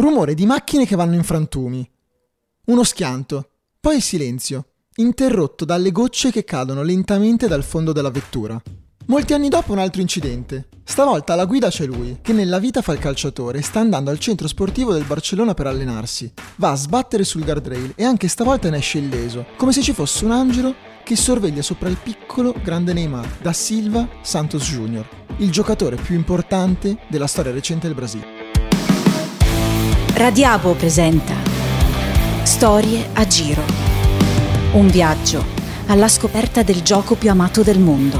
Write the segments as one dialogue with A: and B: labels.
A: Rumore di macchine che vanno in frantumi. Uno schianto, poi il silenzio, interrotto dalle gocce che cadono lentamente dal fondo della vettura. Molti anni dopo un altro incidente. Stavolta alla guida c'è lui, che nella vita fa il calciatore e sta andando al centro sportivo del Barcellona per allenarsi. Va a sbattere sul guardrail e anche stavolta ne esce illeso, come se ci fosse un angelo che sorveglia sopra il piccolo grande Neymar da Silva Santos Jr., il giocatore più importante della storia recente del Brasile.
B: Radiabo presenta Storie a giro. Un viaggio alla scoperta del gioco più amato del mondo.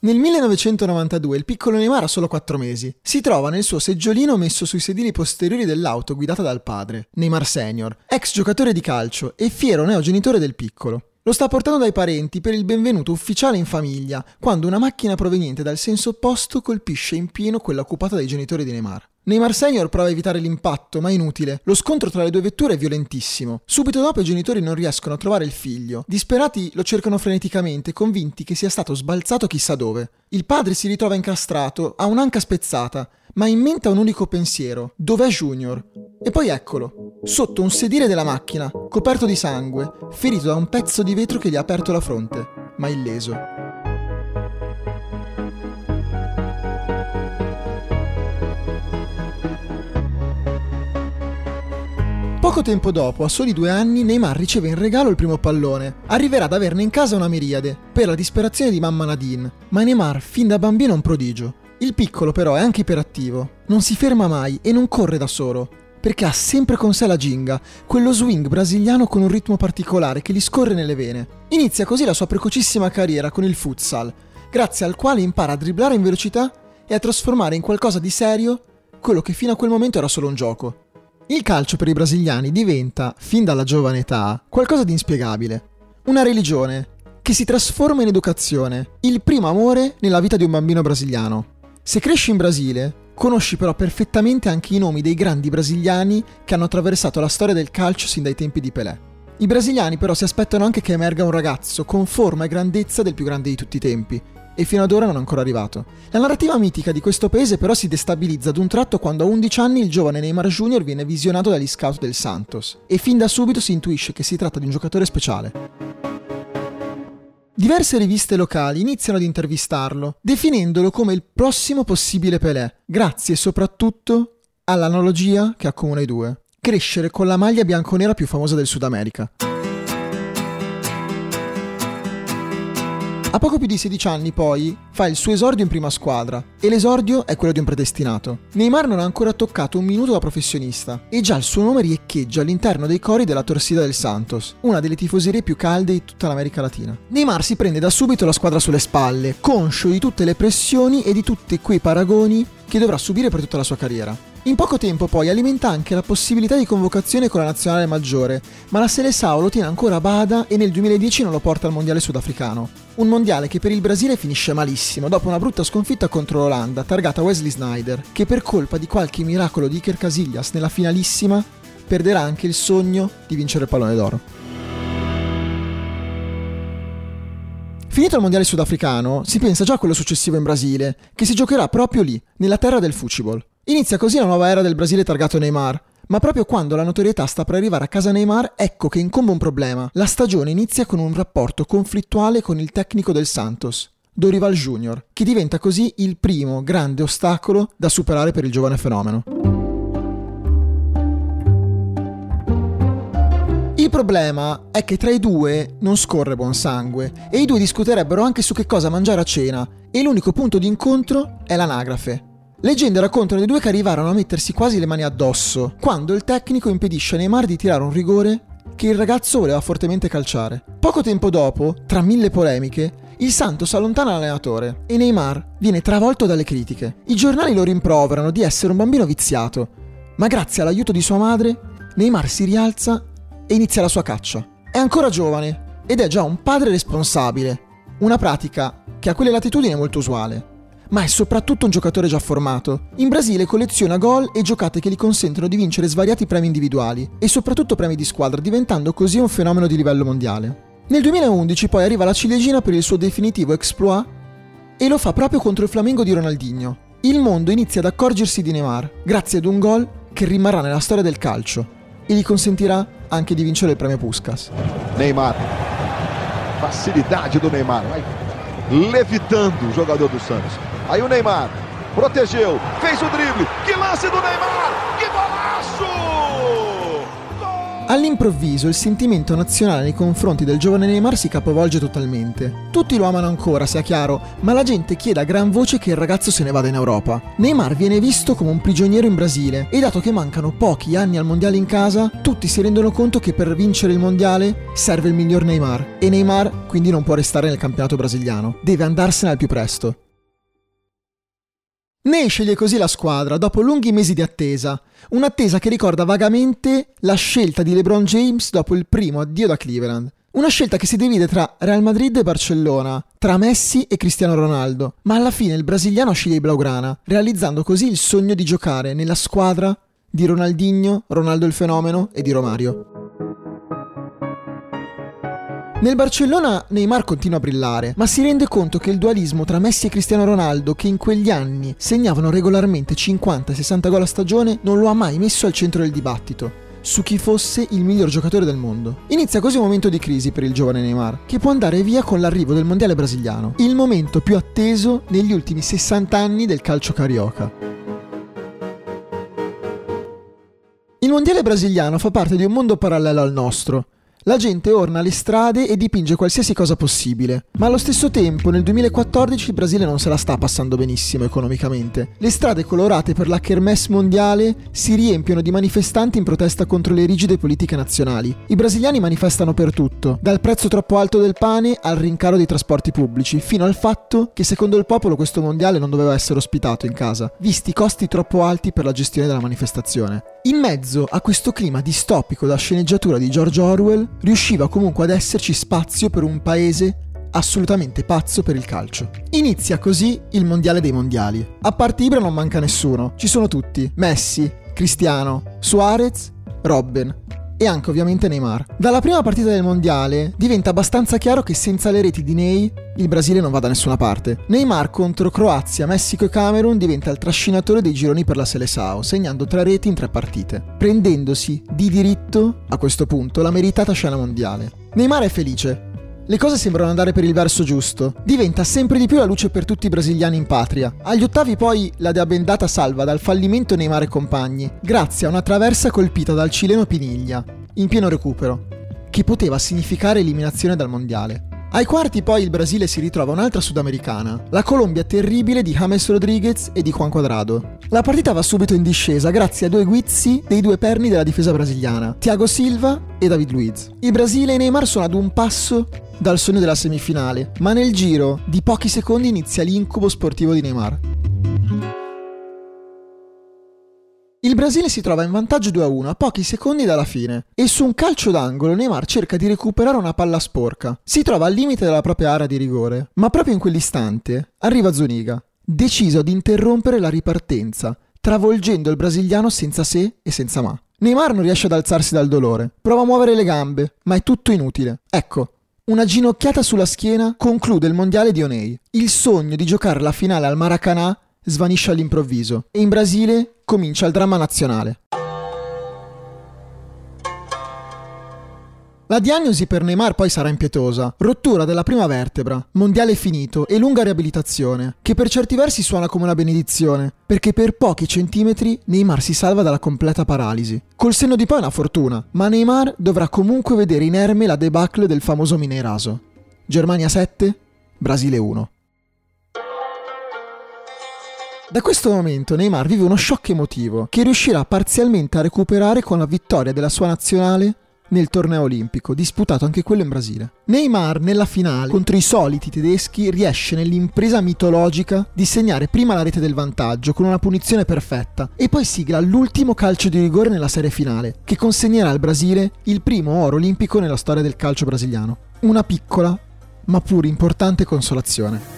A: Nel 1992 il piccolo Neymar ha solo 4 mesi. Si trova nel suo seggiolino messo sui sedili posteriori dell'auto guidata dal padre, Neymar Senior, ex giocatore di calcio e fiero neogenitore del piccolo. Lo sta portando dai parenti per il benvenuto ufficiale in famiglia, quando una macchina proveniente dal senso opposto colpisce in pieno quella occupata dai genitori di Neymar. Neymar Senior prova a evitare l'impatto, ma è inutile. Lo scontro tra le due vetture è violentissimo. Subito dopo i genitori non riescono a trovare il figlio. Disperati lo cercano freneticamente, convinti che sia stato sbalzato chissà dove. Il padre si ritrova incastrato, ha un'anca spezzata, ma in mente ha un unico pensiero. Dov'è Junior? E poi eccolo, sotto un sedile della macchina, coperto di sangue, ferito da un pezzo di vetro che gli ha aperto la fronte, ma illeso. Poco tempo dopo, a soli due anni, Neymar riceve in regalo il primo pallone. Arriverà ad averne in casa una miriade, per la disperazione di mamma Nadine. Ma Neymar, fin da bambino, è un prodigio. Il piccolo però è anche iperattivo. Non si ferma mai e non corre da solo, perché ha sempre con sé la ginga, quello swing brasiliano con un ritmo particolare che gli scorre nelle vene. Inizia così la sua precocissima carriera con il futsal, grazie al quale impara a dribblare in velocità e a trasformare in qualcosa di serio quello che fino a quel momento era solo un gioco. Il calcio per i brasiliani diventa, fin dalla giovane età, qualcosa di inspiegabile. Una religione che si trasforma in educazione, il primo amore nella vita di un bambino brasiliano. Se cresci in Brasile, conosci però perfettamente anche i nomi dei grandi brasiliani che hanno attraversato la storia del calcio sin dai tempi di Pelé. I brasiliani però si aspettano anche che emerga un ragazzo con forma e grandezza del più grande di tutti i tempi, e fino ad ora non è ancora arrivato. La narrativa mitica di questo paese però si destabilizza ad un tratto quando a 11 anni il giovane Neymar Jr. viene visionato dagli scout del Santos e fin da subito si intuisce che si tratta di un giocatore speciale. Diverse riviste locali iniziano ad intervistarlo, definendolo come il prossimo possibile Pelé, grazie soprattutto all'analogia che accomuna i due. Crescere con la maglia bianconera più famosa del Sud America. A poco più di 16 anni poi fa il suo esordio in prima squadra e l'esordio è quello di un predestinato. Neymar non ha ancora toccato un minuto da professionista e già il suo nome riecheggia all'interno dei cori della Torsida del Santos, una delle tifoserie più calde di tutta l'America Latina. Neymar si prende da subito la squadra sulle spalle, conscio di tutte le pressioni e di tutti quei paragoni che dovrà subire per tutta la sua carriera. In poco tempo poi alimenta anche la possibilità di convocazione con la nazionale maggiore, ma la Seleção lo tiene ancora a bada e nel 2010 non lo porta al mondiale sudafricano. Un mondiale che per il Brasile finisce malissimo dopo una brutta sconfitta contro l'Olanda, targata Wesley Snyder, che per colpa di qualche miracolo di Iker Casillas nella finalissima perderà anche il sogno di vincere il pallone d'oro. Finito il mondiale sudafricano, si pensa già a quello successivo in Brasile, che si giocherà proprio lì, nella terra del fucibol. Inizia così la nuova era del Brasile targato Neymar, ma proprio quando la notorietà sta per arrivare a casa Neymar, ecco che incombe un problema. La stagione inizia con un rapporto conflittuale con il tecnico del Santos, Dorival Jr., che diventa così il primo grande ostacolo da superare per il giovane fenomeno. Il problema è che tra i due non scorre buon sangue e i due discuterebbero anche su che cosa mangiare a cena e l'unico punto di incontro è l'anagrafe. Leggende raccontano di due che arrivarono a mettersi quasi le mani addosso, quando il tecnico impedisce a Neymar di tirare un rigore che il ragazzo voleva fortemente calciare. Poco tempo dopo, tra mille polemiche, il Santos allontana l'allenatore e Neymar viene travolto dalle critiche. I giornali lo rimproverano di essere un bambino viziato, ma grazie all'aiuto di sua madre, Neymar si rialza e inizia la sua caccia. È ancora giovane ed è già un padre responsabile, una pratica che a quelle latitudini è molto usuale ma è soprattutto un giocatore già formato. In Brasile colleziona gol e giocate che gli consentono di vincere svariati premi individuali e soprattutto premi di squadra, diventando così un fenomeno di livello mondiale. Nel 2011 poi arriva la ciliegina per il suo definitivo exploit e lo fa proprio contro il Flamengo di Ronaldinho. il mondo inizia ad accorgersi di Neymar grazie ad un gol che rimarrà nella storia del calcio e gli consentirà anche di vincere il premio Puskas.
C: Neymar. Facilidade do Neymar. Vai levitando o jogador do Santos. Aí o Neymar protegeu, fez o drible. Que lance do Neymar! Que golaço!
A: All'improvviso il sentimento nazionale nei confronti del giovane Neymar si capovolge totalmente. Tutti lo amano ancora, sia chiaro, ma la gente chiede a gran voce che il ragazzo se ne vada in Europa. Neymar viene visto come un prigioniero in Brasile e dato che mancano pochi anni al mondiale in casa, tutti si rendono conto che per vincere il mondiale serve il miglior Neymar e Neymar quindi non può restare nel campionato brasiliano, deve andarsene al più presto. Ne sceglie così la squadra dopo lunghi mesi di attesa, un'attesa che ricorda vagamente la scelta di LeBron James dopo il primo addio da Cleveland. Una scelta che si divide tra Real Madrid e Barcellona, tra Messi e Cristiano Ronaldo, ma alla fine il brasiliano sceglie il Blaugrana, realizzando così il sogno di giocare nella squadra di Ronaldinho, Ronaldo il fenomeno e di Romario. Nel Barcellona Neymar continua a brillare, ma si rende conto che il dualismo tra Messi e Cristiano Ronaldo, che in quegli anni segnavano regolarmente 50-60 gol a stagione, non lo ha mai messo al centro del dibattito su chi fosse il miglior giocatore del mondo. Inizia così un momento di crisi per il giovane Neymar, che può andare via con l'arrivo del mondiale brasiliano, il momento più atteso negli ultimi 60 anni del calcio carioca. Il mondiale brasiliano fa parte di un mondo parallelo al nostro, la gente orna le strade e dipinge qualsiasi cosa possibile, ma allo stesso tempo nel 2014 il Brasile non se la sta passando benissimo economicamente. Le strade colorate per la Kermesse mondiale si riempiono di manifestanti in protesta contro le rigide politiche nazionali. I brasiliani manifestano per tutto, dal prezzo troppo alto del pane al rincaro dei trasporti pubblici, fino al fatto che secondo il popolo questo mondiale non doveva essere ospitato in casa, visti i costi troppo alti per la gestione della manifestazione. In mezzo a questo clima distopico da sceneggiatura di George Orwell, riusciva comunque ad esserci spazio per un paese assolutamente pazzo per il calcio. Inizia così il mondiale dei mondiali. A parte Ibra non manca nessuno, ci sono tutti: Messi, Cristiano, Suarez, Robben e anche ovviamente Neymar. Dalla prima partita del mondiale diventa abbastanza chiaro che senza le reti di Ney il Brasile non va da nessuna parte. Neymar contro Croazia, Messico e Camerun diventa il trascinatore dei gironi per la Seleção, segnando tre reti in tre partite, prendendosi di diritto, a questo punto, la meritata scena mondiale. Neymar è felice, le cose sembrano andare per il verso giusto. Diventa sempre di più la luce per tutti i brasiliani in patria. Agli ottavi poi la dea bendata salva dal fallimento Neymar e compagni, grazie a una traversa colpita dal cileno Piniglia, in pieno recupero, che poteva significare eliminazione dal mondiale. Ai quarti poi il Brasile si ritrova un'altra sudamericana, la Colombia terribile di James Rodriguez e di Juan Quadrado. La partita va subito in discesa grazie a due guizzi dei due perni della difesa brasiliana, Thiago Silva e David Luiz. Il Brasile e Neymar sono ad un passo dal sogno della semifinale, ma nel giro di pochi secondi inizia l'incubo sportivo di Neymar. Il Brasile si trova in vantaggio 2-1 a pochi secondi dalla fine e su un calcio d'angolo Neymar cerca di recuperare una palla sporca. Si trova al limite della propria area di rigore, ma proprio in quell'istante arriva Zuniga, deciso ad interrompere la ripartenza, travolgendo il brasiliano senza se e senza ma. Neymar non riesce ad alzarsi dal dolore, prova a muovere le gambe, ma è tutto inutile. Ecco, una ginocchiata sulla schiena conclude il mondiale di Onei. Il sogno di giocare la finale al Maracanã svanisce all'improvviso e in Brasile comincia il dramma nazionale. La diagnosi per Neymar poi sarà impietosa. Rottura della prima vertebra, mondiale finito e lunga riabilitazione, che per certi versi suona come una benedizione, perché per pochi centimetri Neymar si salva dalla completa paralisi. Col senno di poi è una fortuna, ma Neymar dovrà comunque vedere inerme la debacle del famoso Mineiraso. Germania 7, Brasile 1. Da questo momento Neymar vive uno shock emotivo che riuscirà parzialmente a recuperare con la vittoria della sua nazionale nel torneo olimpico, disputato anche quello in Brasile. Neymar nella finale contro i soliti tedeschi riesce nell'impresa mitologica di segnare prima la rete del vantaggio con una punizione perfetta e poi sigla l'ultimo calcio di rigore nella serie finale, che consegnerà al Brasile il primo oro olimpico nella storia del calcio brasiliano. Una piccola ma pur importante consolazione.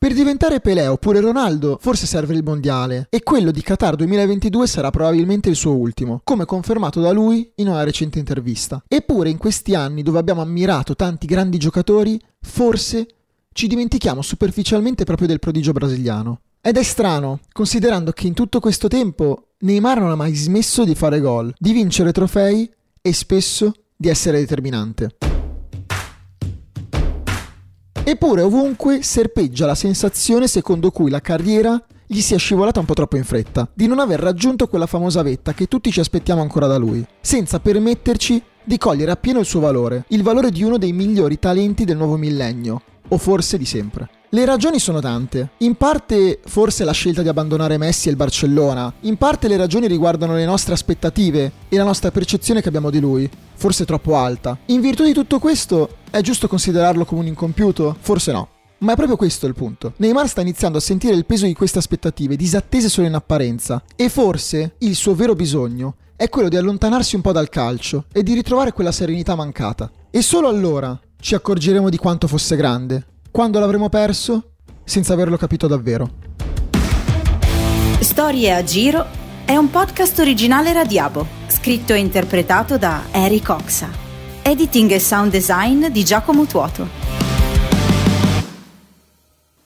A: Per diventare Pelé oppure Ronaldo forse serve il mondiale e quello di Qatar 2022 sarà probabilmente il suo ultimo, come confermato da lui in una recente intervista. Eppure in questi anni dove abbiamo ammirato tanti grandi giocatori, forse ci dimentichiamo superficialmente proprio del prodigio brasiliano. Ed è strano, considerando che in tutto questo tempo Neymar non ha mai smesso di fare gol, di vincere trofei e spesso di essere determinante. Eppure ovunque serpeggia la sensazione secondo cui la carriera gli sia scivolata un po' troppo in fretta, di non aver raggiunto quella famosa vetta che tutti ci aspettiamo ancora da lui, senza permetterci di cogliere appieno il suo valore, il valore di uno dei migliori talenti del nuovo millennio, o forse di sempre. Le ragioni sono tante. In parte forse la scelta di abbandonare Messi e il Barcellona, in parte le ragioni riguardano le nostre aspettative e la nostra percezione che abbiamo di lui, forse troppo alta. In virtù di tutto questo, è giusto considerarlo come un incompiuto? Forse no. Ma è proprio questo il punto. Neymar sta iniziando a sentire il peso di queste aspettative, disattese solo in apparenza, e forse il suo vero bisogno è quello di allontanarsi un po' dal calcio e di ritrovare quella serenità mancata. E solo allora ci accorgeremo di quanto fosse grande. Quando l'avremo perso, senza averlo capito davvero.
B: Storie a giro è un podcast originale Radiabo, scritto e interpretato da Eric Oxa. Editing e sound design di Giacomo Tuoto.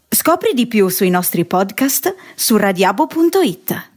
B: Scopri di più sui nostri podcast su radiabo.it.